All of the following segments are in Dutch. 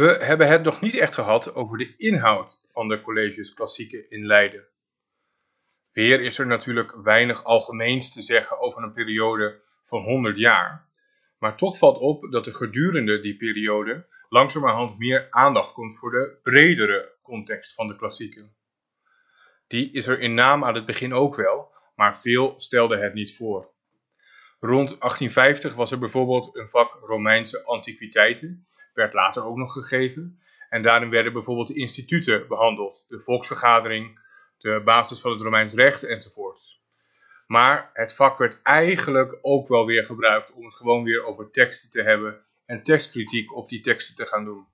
We hebben het nog niet echt gehad over de inhoud van de colleges klassieken in Leiden. Weer is er natuurlijk weinig algemeens te zeggen over een periode van 100 jaar. Maar toch valt op dat er gedurende die periode langzamerhand meer aandacht komt voor de bredere context van de klassieken. Die is er in naam aan het begin ook wel, maar veel stelde het niet voor. Rond 1850 was er bijvoorbeeld een vak Romeinse antiquiteiten, werd later ook nog gegeven. En daarin werden bijvoorbeeld de instituten behandeld, de volksvergadering, de basis van het Romeins recht enzovoort. Maar het vak werd eigenlijk ook wel weer gebruikt om het gewoon weer over teksten te hebben en tekstkritiek op die teksten te gaan doen.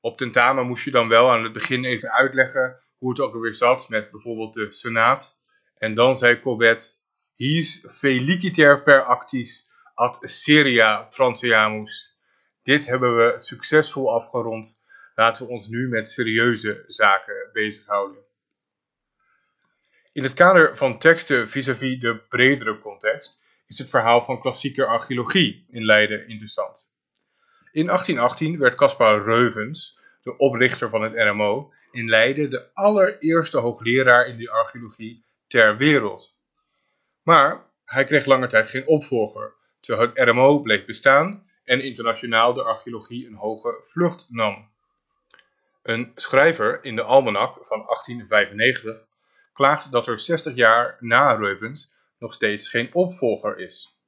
Op tentamen moest je dan wel aan het begin even uitleggen hoe het ook alweer zat met bijvoorbeeld de Senaat. En dan zei Corbett, his feliciter per actis ad seria transiamus. Dit hebben we succesvol afgerond. Laten we ons nu met serieuze zaken bezighouden. In het kader van teksten vis-à-vis de bredere context is het verhaal van klassieke archeologie in Leiden interessant. In 1818 werd Caspar Reuvens, de oprichter van het RMO, in Leiden de allereerste hoogleraar in de archeologie ter wereld. Maar hij kreeg lange tijd geen opvolger, terwijl het RMO bleef bestaan en internationaal de archeologie een hoge vlucht nam. Een schrijver in de Almanak van 1895 klaagt dat er 60 jaar na Reuvens nog steeds geen opvolger is.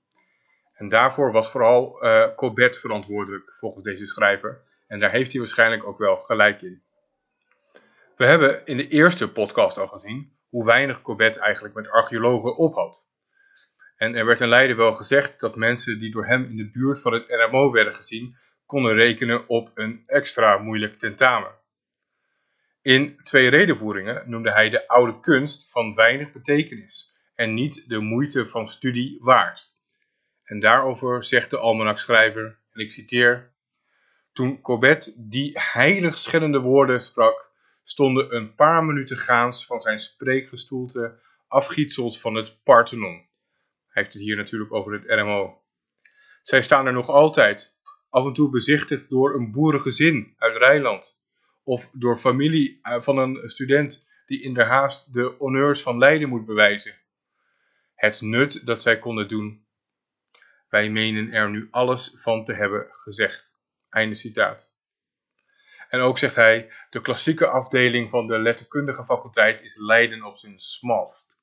En daarvoor was vooral uh, verantwoordelijk, volgens deze schrijver. En daar heeft hij waarschijnlijk ook wel gelijk in. We hebben in de eerste podcast al gezien hoe weinig Cobbett eigenlijk met archeologen ophoudt. En er werd in Leiden wel gezegd dat mensen die door hem in de buurt van het RMO werden gezien, konden rekenen op een extra moeilijk tentamen. In twee redenvoeringen noemde hij de oude kunst van weinig betekenis en niet de moeite van studie waard. En daarover zegt de almanakschrijver, en ik citeer, Toen Cobbett die heiligschennende woorden sprak, stonden een paar minuten gaans van zijn spreekgestoelte afgietsels van het Parthenon. Heeft het hier natuurlijk over het RMO. Zij staan er nog altijd, af en toe bezichtigd door een boerengezin uit Rijnland of door familie eh, van een student die in de haast de honneurs van Leiden moet bewijzen. Het nut dat zij konden doen. Wij menen er nu alles van te hebben gezegd. Einde citaat. En ook zegt hij, de klassieke afdeling van de letterkundige faculteit is Leiden op zijn smalst.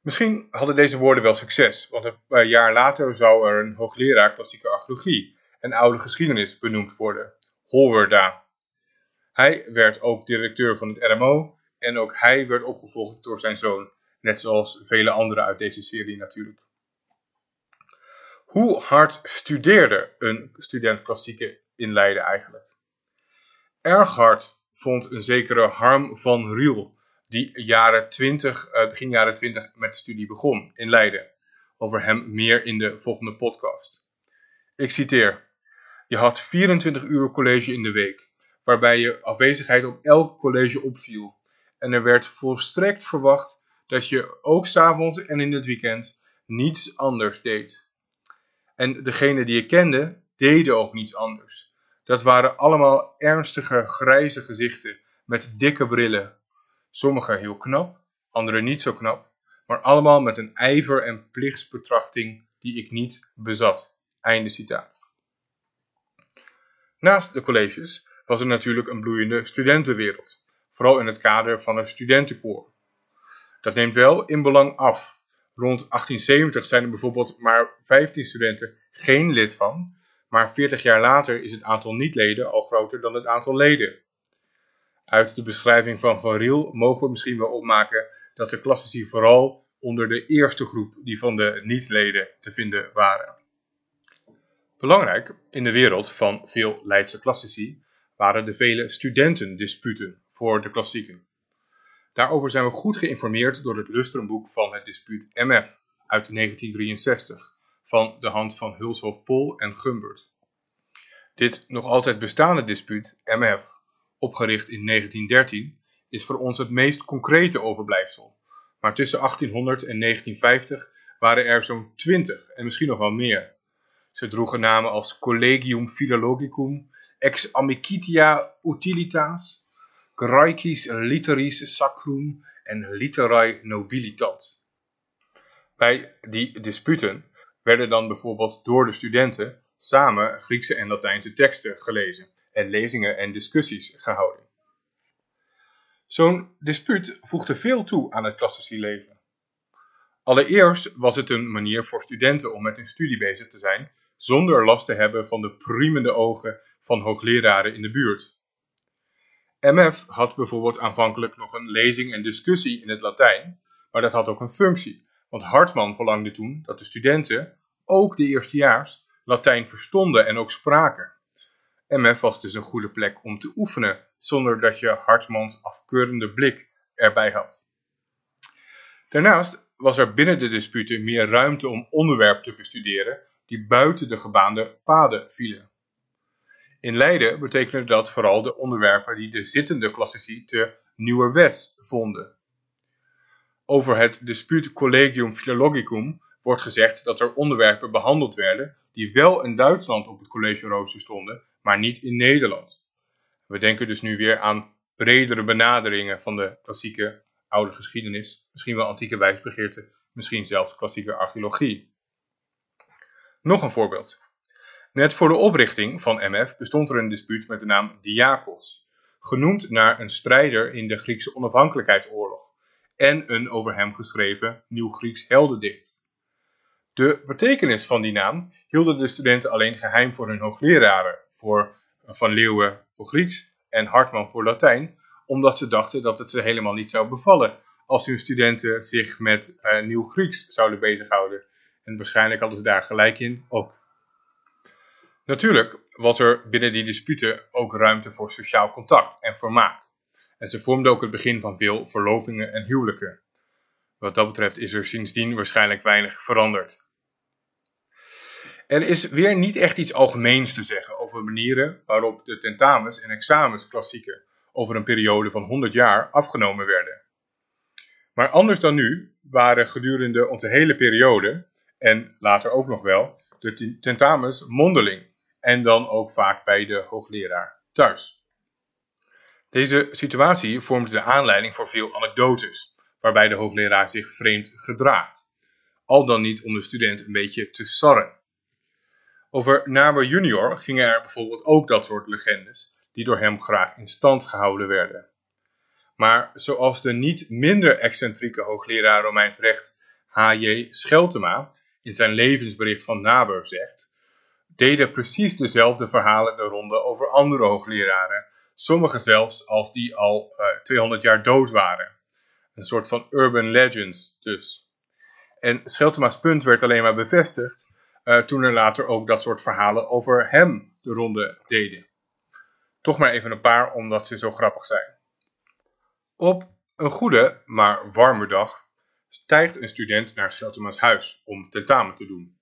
Misschien hadden deze woorden wel succes, want een jaar later zou er een hoogleraar klassieke archeologie en oude geschiedenis benoemd worden, Holwerda. Hij werd ook directeur van het RMO en ook hij werd opgevolgd door zijn zoon, net zoals vele anderen uit deze serie natuurlijk. Hoe hard studeerde een student klassieke in Leiden eigenlijk? Erg hard vond een zekere Harm van Riel, die jaren 20, eh, begin jaren 20 met de studie begon in Leiden. Over hem meer in de volgende podcast. Ik citeer: Je had 24 uur college in de week waarbij je afwezigheid op elk college opviel. En er werd volstrekt verwacht dat je ook s'avonds en in het weekend niets anders deed. En degene die je kende, deden ook niets anders. Dat waren allemaal ernstige grijze gezichten met dikke brillen. Sommige heel knap, andere niet zo knap, maar allemaal met een ijver en plichtsbetrachting die ik niet bezat. Einde citaat. Naast de colleges was er natuurlijk een bloeiende studentenwereld, vooral in het kader van een studentenkoor. Dat neemt wel in belang af. Rond 1870 zijn er bijvoorbeeld maar 15 studenten geen lid van, maar 40 jaar later is het aantal niet-leden al groter dan het aantal leden. Uit de beschrijving van Van Riel mogen we misschien wel opmaken dat de klassici vooral onder de eerste groep, die van de niet-leden, te vinden waren. Belangrijk in de wereld van veel Leidse klassici waren de vele studentendisputen voor de klassieken. Daarover zijn we goed geïnformeerd door het lustrumboek van het dispuut MF uit 1963 van de hand van Hulshof Pol en Gumbert. Dit nog altijd bestaande dispuut, MF, opgericht in 1913, is voor ons het meest concrete overblijfsel. Maar tussen 1800 en 1950 waren er zo'n 20 en misschien nog wel meer. Ze droegen namen als Collegium Philologicum ex amicitia utilitas, graecis litteris sacrum en literae nobilitat. Bij die disputen werden dan bijvoorbeeld door de studenten samen Griekse en Latijnse teksten gelezen en lezingen en discussies gehouden. Zo'n dispuut voegde veel toe aan het klassici-leven. Allereerst was het een manier voor studenten om met hun studie bezig te zijn, zonder last te hebben van de priemende ogen van hoogleraren in de buurt. MF had bijvoorbeeld aanvankelijk nog een lezing en discussie in het Latijn, maar dat had ook een functie, want Hartman verlangde toen dat de studenten, ook de eerstejaars, Latijn verstonden en ook spraken. MF was dus een goede plek om te oefenen, zonder dat je Hartmans afkeurende blik erbij had. Daarnaast was er binnen de disputen meer ruimte om onderwerpen te bestuderen die buiten de gebaande paden vielen. In Leiden betekende dat vooral de onderwerpen die de zittende klassici te nieuwerwets vonden. Over het dispuut Collegium Philologicum wordt gezegd dat er onderwerpen behandeld werden die wel in Duitsland op het collegerooster stonden, maar niet in Nederland. We denken dus nu weer aan bredere benaderingen van de klassieke oude geschiedenis, misschien wel antieke wijsbegeerte, misschien zelfs klassieke archeologie. Nog een voorbeeld. Net voor de oprichting van MF bestond er een dispuut met de naam Diakos, genoemd naar een strijder in de Griekse onafhankelijkheidsoorlog en een over hem geschreven Nieuw Grieks heldendicht. De betekenis van die naam hielden de studenten alleen geheim voor hun hoogleraren, voor Van Leeuwen voor Grieks en Hartman voor Latijn, omdat ze dachten dat het ze helemaal niet zou bevallen als hun studenten zich met uh, Nieuw Grieks zouden bezighouden. En waarschijnlijk hadden ze daar gelijk in ook. Natuurlijk was er binnen die disputen ook ruimte voor sociaal contact en vermaak. En ze vormden ook het begin van veel verlovingen en huwelijken. Wat dat betreft is er sindsdien waarschijnlijk weinig veranderd. Er is weer niet echt iets algemeens te zeggen over manieren waarop de tentamens en examens klassieken over een periode van 100 jaar afgenomen werden. Maar anders dan nu waren gedurende onze hele periode, en later ook nog wel, de tentamens mondeling en dan ook vaak bij de hoogleraar thuis. Deze situatie vormt de aanleiding voor veel anekdotes, waarbij de hoogleraar zich vreemd gedraagt, al dan niet om de student een beetje te sarren. Over Naber junior gingen er bijvoorbeeld ook dat soort legendes, die door hem graag in stand gehouden werden. Maar zoals de niet minder excentrieke hoogleraar Romeins recht H.J. Scheltema in zijn levensbericht van Naber zegt, deden precies dezelfde verhalen de ronde over andere hoogleraren, sommige zelfs als die al uh, eh, 200 jaar dood waren. Een soort van urban legends dus. En Scheltema's punt werd alleen maar bevestigd toen er later ook dat soort verhalen over hem de ronde deden. Toch maar even een paar omdat ze zo grappig zijn. Op een goede, maar warme dag stijgt een student naar Scheltema's huis om tentamen te doen.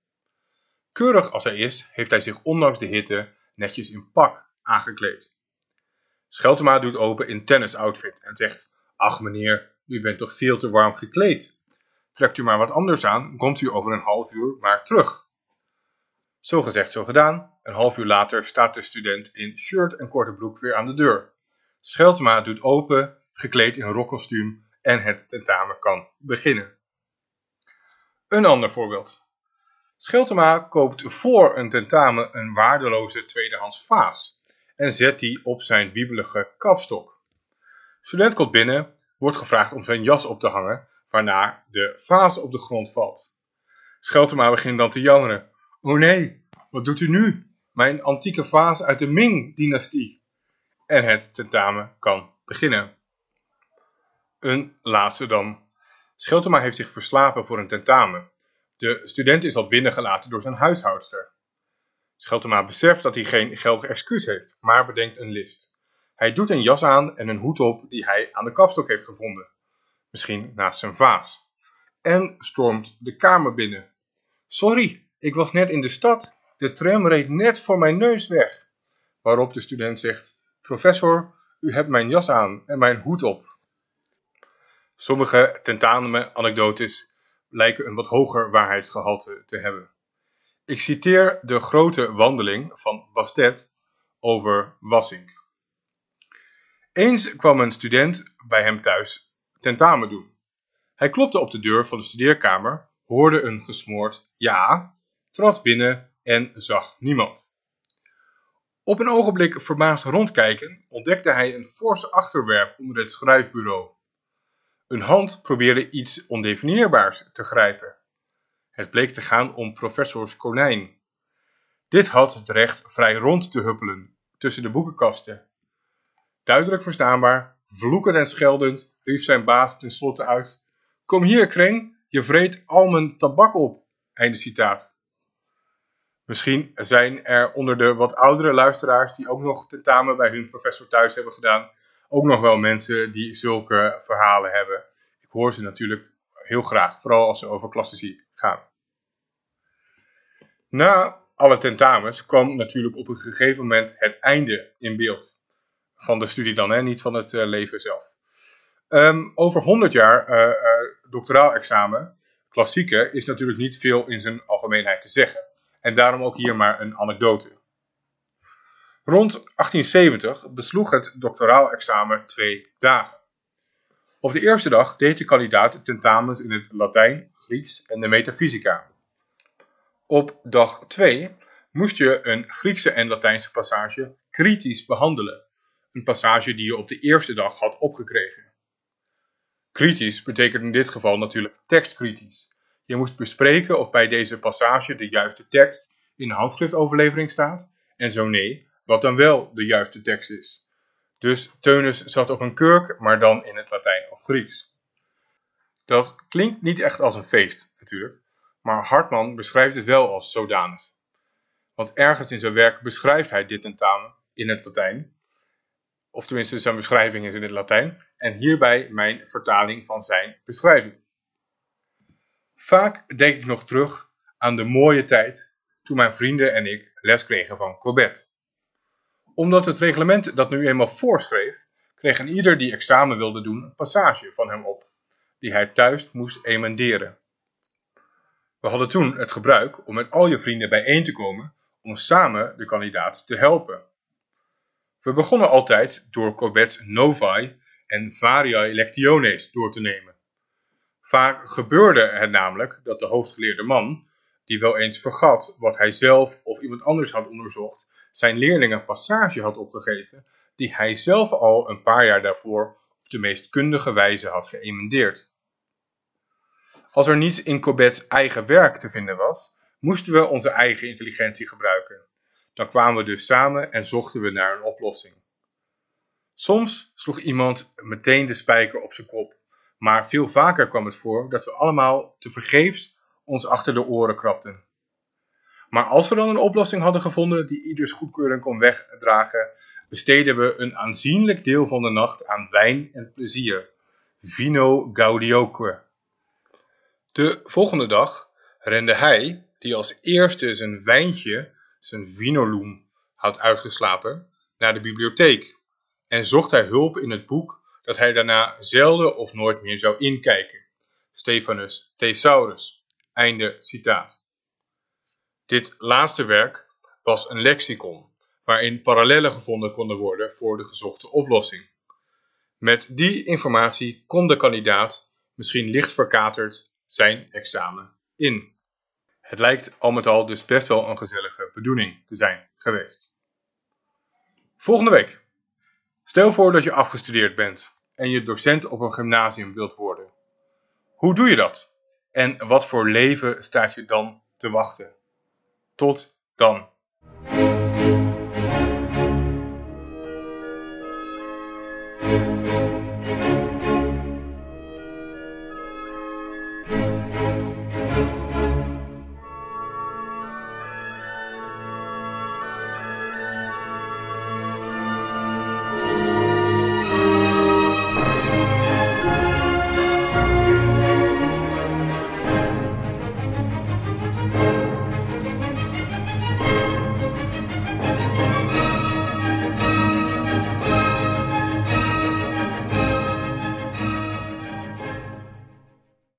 Keurig als hij is, heeft hij zich ondanks de hitte netjes in pak aangekleed. Scheltema doet open in tennisoutfit en zegt: Ach meneer, u bent toch veel te warm gekleed. Trekt u maar wat anders aan, komt u over een half uur maar terug. Zo gezegd, zo gedaan. Een half uur later staat de student in shirt en korte broek weer aan de deur. Scheltema doet open, gekleed in rokkostuum en het tentamen kan beginnen. Een ander voorbeeld. Scheltema koopt voor een tentamen een waardeloze tweedehands vaas en zet die op zijn wiebelige kapstok. Student komt binnen, wordt gevraagd om zijn jas op te hangen, waarna de vaas op de grond valt. Scheltema begint dan te jammeren. Oh nee, wat doet u nu? Mijn antieke vaas uit de Ming-dynastie. En het tentamen kan beginnen. Een laatste dan. Scheltema heeft zich verslapen voor een tentamen. De student is al binnengelaten door zijn huishoudster. Scheltema beseft dat hij geen geldig excuus heeft, maar bedenkt een list. Hij doet een jas aan en een hoed op die hij aan de kapstok heeft gevonden. Misschien naast zijn vaas. En stormt de kamer binnen. Sorry, ik was net in de stad. De tram reed net voor mijn neus weg. Waarop de student zegt: Professor, u hebt mijn jas aan en mijn hoed op. Sommige tentamen-anekdotes lijken een wat hoger waarheidsgehalte te hebben. Ik citeer de grote wandeling van Bastet over Wassink. Eens kwam een student bij hem thuis tentamen doen. Hij klopte op de deur van de studeerkamer, hoorde een gesmoord ja, trad binnen en zag niemand. Op een ogenblik verbaasd rondkijken ontdekte hij een fors achterwerp onder het schrijfbureau. Een hand probeerde iets ondefinieerbaars te grijpen. Het bleek te gaan om professors konijn. Dit had het recht vrij rond te huppelen tussen de boekenkasten. Duidelijk verstaanbaar, vloekend en scheldend, riep zijn baas tenslotte uit: Kom hier, Kreng, je vreet al mijn tabak op. Einde citaat. Misschien zijn er onder de wat oudere luisteraars die ook nog tentamen bij hun professor thuis hebben gedaan, ook nog wel mensen die zulke verhalen hebben. Ik hoor ze natuurlijk heel graag, vooral als ze over klassici gaan. Na alle tentamens kwam natuurlijk op een gegeven moment het einde in beeld. Van de studie dan, hè? niet van het uh, leven zelf. Um, over 100 jaar uh, uh, doctoraal examen, klassieke, is natuurlijk niet veel in zijn algemeenheid te zeggen. En daarom ook hier maar een anekdote. Rond 1870 besloeg het doctoraal examen twee dagen. Op de eerste dag deed de kandidaat tentamens in het Latijn, Grieks en de metafysica. Op dag 2 moest je een Griekse en Latijnse passage kritisch behandelen. Een passage die je op de eerste dag had opgekregen. Kritisch betekent in dit geval natuurlijk tekstkritisch. Je moest bespreken of bij deze passage de juiste tekst in de handschriftoverlevering staat en zo nee, wat dan wel de juiste tekst is. Dus Teunus zat op een kurk, maar dan in het Latijn of Grieks. Dat klinkt niet echt als een feest, natuurlijk, maar Hartman beschrijft het wel als zodanig. Want ergens in zijn werk beschrijft hij dit tentamen in het Latijn, of tenminste zijn beschrijving is in het Latijn, en hierbij mijn vertaling van zijn beschrijving. Vaak denk ik nog terug aan de mooie tijd toen mijn vrienden en ik les kregen van Corbett. Omdat het reglement dat nu eenmaal voorschreef, kreeg een ieder die examen wilde doen een passage van hem op, die hij thuis moest emenderen. We hadden toen het gebruik om met al je vrienden bijeen te komen om samen de kandidaat te helpen. We begonnen altijd door Corbett's Novae en Variae Lectiones door te nemen. Vaak gebeurde het namelijk dat de hoogstgeleerde man, die wel eens vergat wat hij zelf of iemand anders had onderzocht, zijn leerling een passage had opgegeven die hij zelf al een paar jaar daarvoor op de meest kundige wijze had geëmendeerd. Als er niets in Corbet's eigen werk te vinden was, moesten we onze eigen intelligentie gebruiken. Dan kwamen we dus samen en zochten we naar een oplossing. Soms sloeg iemand meteen de spijker op zijn kop, maar veel vaker kwam het voor dat we allemaal tevergeefs ons achter de oren krabden. Maar als we dan een oplossing hadden gevonden die ieders goedkeuring kon wegdragen, besteden we een aanzienlijk deel van de nacht aan wijn en plezier. Vino gaudioque. De volgende dag rende hij, die als eerste zijn wijntje, zijn vinoloem, had uitgeslapen, naar de bibliotheek en zocht hij hulp in het boek dat hij daarna zelden of nooit meer zou inkijken. Stephanus Thesaurus. Einde citaat. Dit laatste werk was een lexicon, waarin parallellen gevonden konden worden voor de gezochte oplossing. Met die informatie kon de kandidaat, misschien licht verkaterd, zijn examen in. Het lijkt al met al dus best wel een gezellige bedoeling te zijn geweest. Volgende week. Stel voor dat je afgestudeerd bent en je docent op een gymnasium wilt worden. Hoe doe je dat? En wat voor leven staat je dan te wachten? Tot dan.